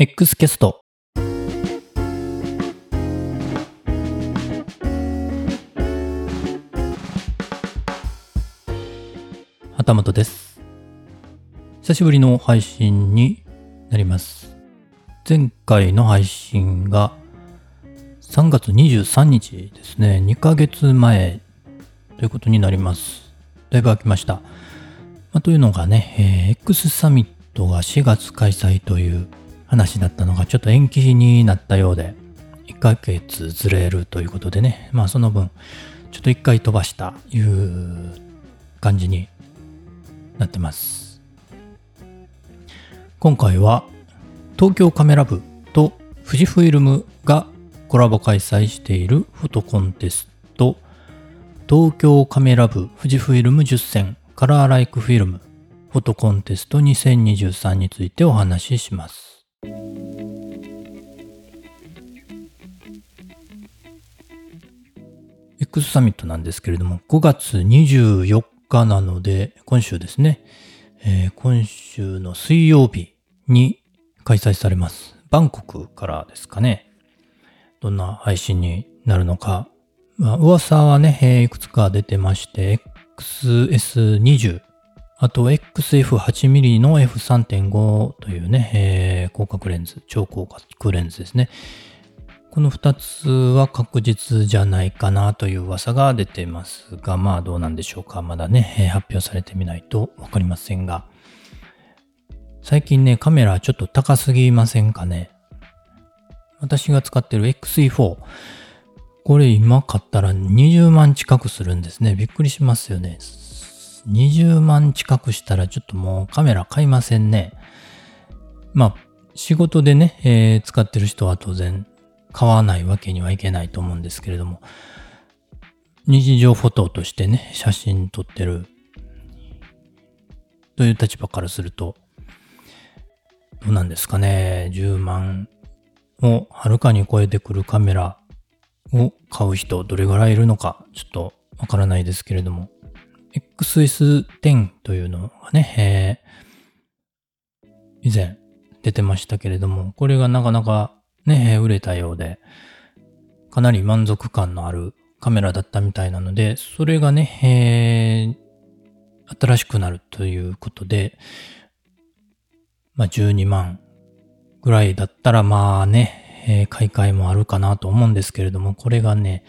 X キャスト旗本です。久しぶりの配信になります。前回の配信が3月23日ですね。2ヶ月前ということになります。だいぶ空きました、まあ、というのがね、えー X サミットが4月開催という話だったのがちょっと延期になったようで、1ヶ月ずれるということでね、まあその分、ちょっと1回飛ばしたいう感じになってます。今回は東京カメラ部と富士フイルムがコラボ開催しているフォトコンテスト東京カメラ部富士フイルム10選カラーライクフィルムフォトコンテスト2023についてお話しします。X サミットなんですけれども、5月24日なので、今週ですね、えー今週の水曜日に開催されます。バンコクからですかね。どんな配信になるのか。まあ、噂はね、えーいくつか出てまして、XS20、あと XF8mm の F3.5 というね、えー広角レンズ、超広角レンズですね。この2つは確実じゃないかなという噂が出てますが、まあどうなんでしょうか。まだね、発表されてみないとわかりませんが。最近ね、カメラちょっと高すぎませんかね。私が使ってる XE4。これ今買ったら20万近くするんですね。びっくりしますよね。20万近くしたらちょっともうカメラ買いませんね。まあ、仕事でね、えー使ってる人は当然買わないわけにはいけないと思うんですけれども、日常フォトとしてね、写真撮ってるという立場からすると、どうなんですかね、10万をはるかに超えてくるカメラを買う人、どれぐらいいるのか、ちょっとわからないですけれども、XS10 というのがね、えー以前出てましたけれども、これがなかなかね、売れたようで、かなり満足感のあるカメラだったみたいなので、それがね、えー新しくなるということで、まあ12万ぐらいだったらまあね、えー買い替えもあるかなと思うんですけれども、これがね、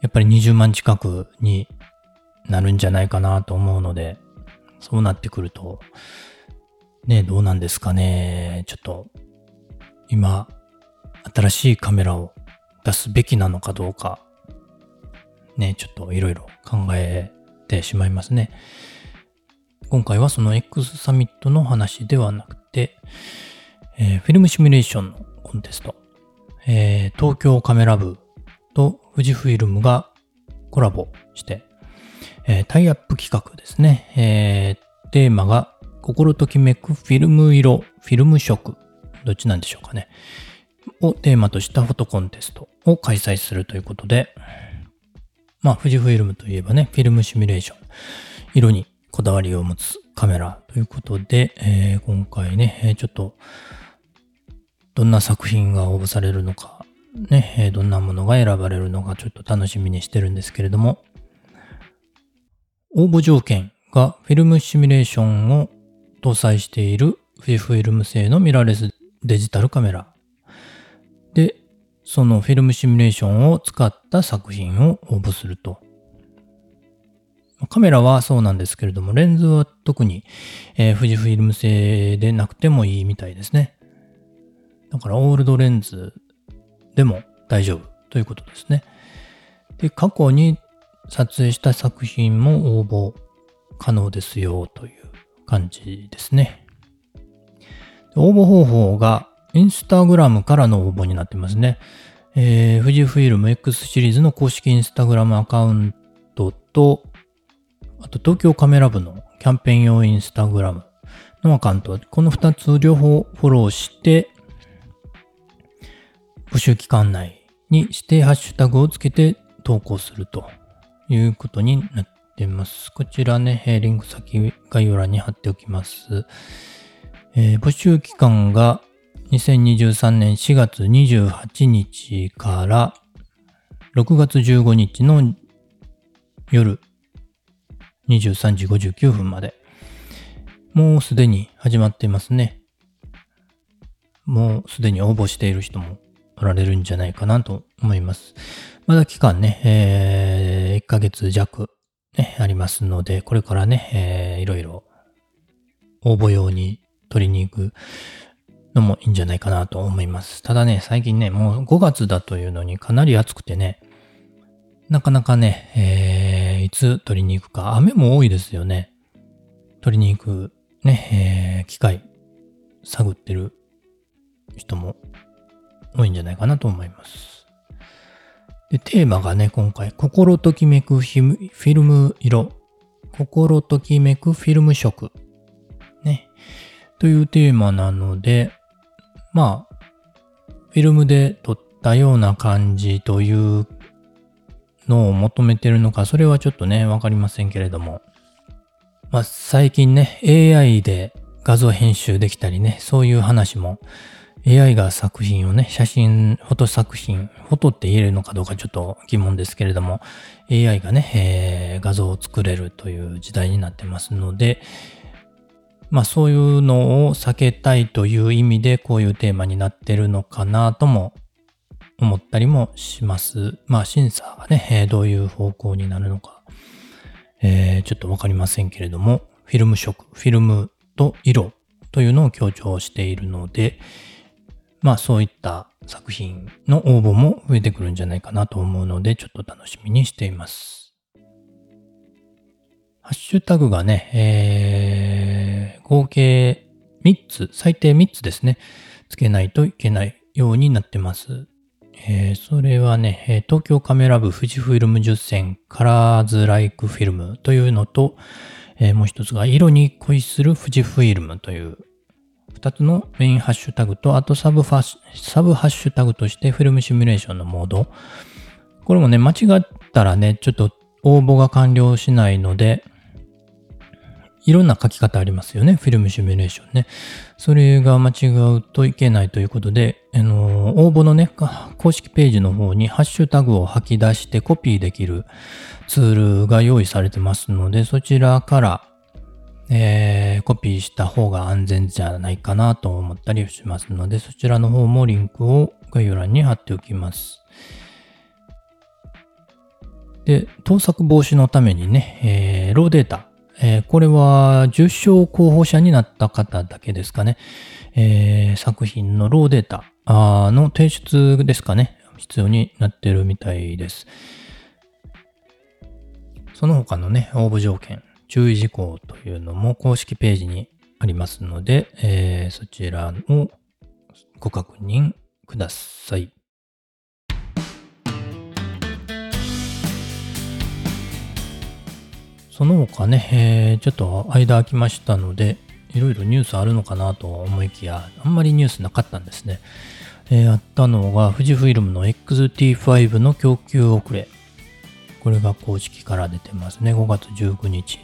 やっぱり20万近くになるんじゃないかなと思うので、そうなってくると、ね、どうなんですかね。ちょっと、今、新しいカメラを出すべきなのかどうか、ね、ちょっといろいろ考えてしまいますね。今回はその X サミットの話ではなくて、えーフィルムシミュレーションのコンテスト、えー東京カメラ部と富士フィルムがコラボして、えータイアップ企画ですね。えーテーマが心ときめくフィルム色、フィルム色、どっちなんでしょうかね。をテーマとしたフォトコンテストを開催するということで、まあ、富士フィルムといえばね、フィルムシミュレーション、色にこだわりを持つカメラということで、えー今回ね、えちょっと、どんな作品が応募されるのか、ね、えどんなものが選ばれるのか、ちょっと楽しみにしてるんですけれども、応募条件がフィルムシミュレーションを搭載している富士フィルム製のミラーレスデジタルカメラ。そのフィルムシミュレーションを使った作品を応募すると。カメラはそうなんですけれども、レンズは特に、えー富士フィルム製でなくてもいいみたいですね。だからオールドレンズでも大丈夫ということですね。で、過去に撮影した作品も応募可能ですよという感じですね。応募方法がインスタグラムからの応募になってますね。えー富士フィルム X シリーズの公式インスタグラムアカウントと、あと東京カメラ部のキャンペーン用インスタグラムのアカウント、この2つ両方フォローして、募集期間内に指定ハッシュタグをつけて投稿するということになってます。こちらね、リンク先概要欄に貼っておきます。えー募集期間が2023年4月28日から6月15日の夜23時59分まで。もうすでに始まっていますね。もうすでに応募している人もおられるんじゃないかなと思います。まだ期間ね、えー、1ヶ月弱、ね、ありますので、これからね、えー、いろいろ応募用に取りに行くのもいいんじゃないかなと思います。ただね、最近ね、もう5月だというのにかなり暑くてね、なかなかね、えー、いつ取りに行くか、雨も多いですよね。取りに行くね、えー、機会、探ってる人も多いんじゃないかなと思います。で、テーマがね、今回、心ときめくフィルム色、心ときめくフィルム色、ね、というテーマなので、まあ、フィルムで撮ったような感じというのを求めてるのか、それはちょっとね、わかりませんけれども、まあ、最近ね、AI で画像編集できたりね、そういう話も AI が作品をね、写真、フォト作品、フォトって言えるのかどうかちょっと疑問ですけれども、AI がね、えー、画像を作れるという時代になってますので、まあそういうのを避けたいという意味でこういうテーマになってるのかなとも思ったりもします。まあ審査がね、えー、どういう方向になるのか、えー、ちょっとわかりませんけれども、フィルム色、フィルムと色というのを強調しているので、まあそういった作品の応募も増えてくるんじゃないかなと思うので、ちょっと楽しみにしています。ハッシュタグがね、えー、合計3つ、最低3つですね、つけないといけないようになってます。えー、それはね、え東京カメラ部富士フイルム10選カラーズライクフィルムというのと、えー、もう一つが色に恋する富士フイルムという2つのメインハッシュタグと、あとサブファサブハッシュタグとしてフィルムシミュレーションのモード。これもね、間違ったらね、ちょっと応募が完了しないので、いろんな書き方ありますよね。フィルムシミュレーションね。それが間違うといけないということで、あの応募のね、公式ページの方にハッシュタグを吐き出してコピーできるツールが用意されてますので、そちらからえー、コピーした方が安全じゃないかなと思ったりしますので、そちらの方もリンクを概要欄に貼っておきます。で、盗作防止のためにね、えー、ローデータ。えー、これは受賞候補者になった方だけですかね。えー、作品のローデータの提出ですかね。必要になってるみたいです。その他のね、応募条件。注意事項というのも公式ページにありますので、えー、そちらをご確認ください。その他ね、えー、ちょっと間空きましたので、いろいろニュースあるのかなと思いきや、あんまりニュースなかったんですね。えー、あったのが、富士フイルムの XT5 の供給遅れ。これが公式から出てますね。5月19日。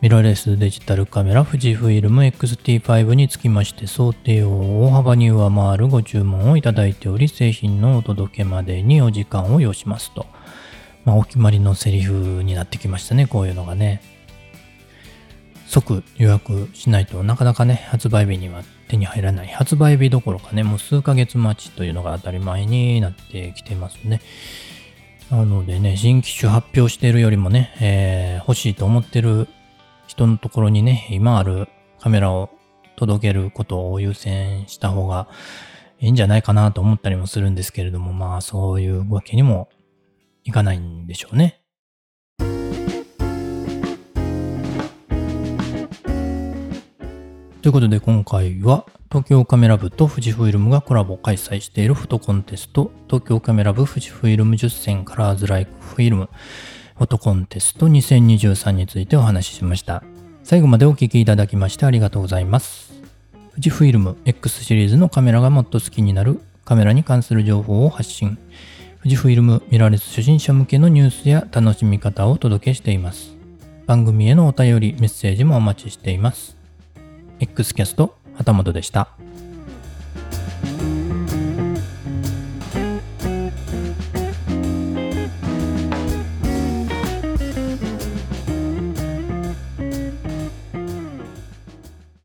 ミラーレスデジタルカメラ富士フイルム XT5 につきまして想定を大幅に上回るご注文をいただいており製品のお届けまでにお時間を要しますと。まあ、お決まりのセリフになってきましたね。こういうのがね。即予約しないとなかなかね、発売日には手に入らない。発売日どころかね、もう数ヶ月待ちというのが当たり前になってきてますね。なのでね、新機種発表してるよりもね、えー、欲しいと思ってる人のところにね、今あるカメラを届けることを優先した方がいいんじゃないかなと思ったりもするんですけれども、まあそういうわけにもいかないんでしょうね。ということで今回は東京カメラ部と富士フイルムがコラボ開催しているフォトコンテスト東京カメラ部富士フイルム10選カラーズライクフィルムフォトコンテスト2023についてお話ししました。最後までお聴きいただきましてありがとうございます。富士フイルム X シリーズのカメラがもっと好きになるカメラに関する情報を発信。富士フイルムミラーレス初心者向けのニュースや楽しみ方をお届けしています。番組へのお便り、メッセージもお待ちしています。X キャスト、旗本でした。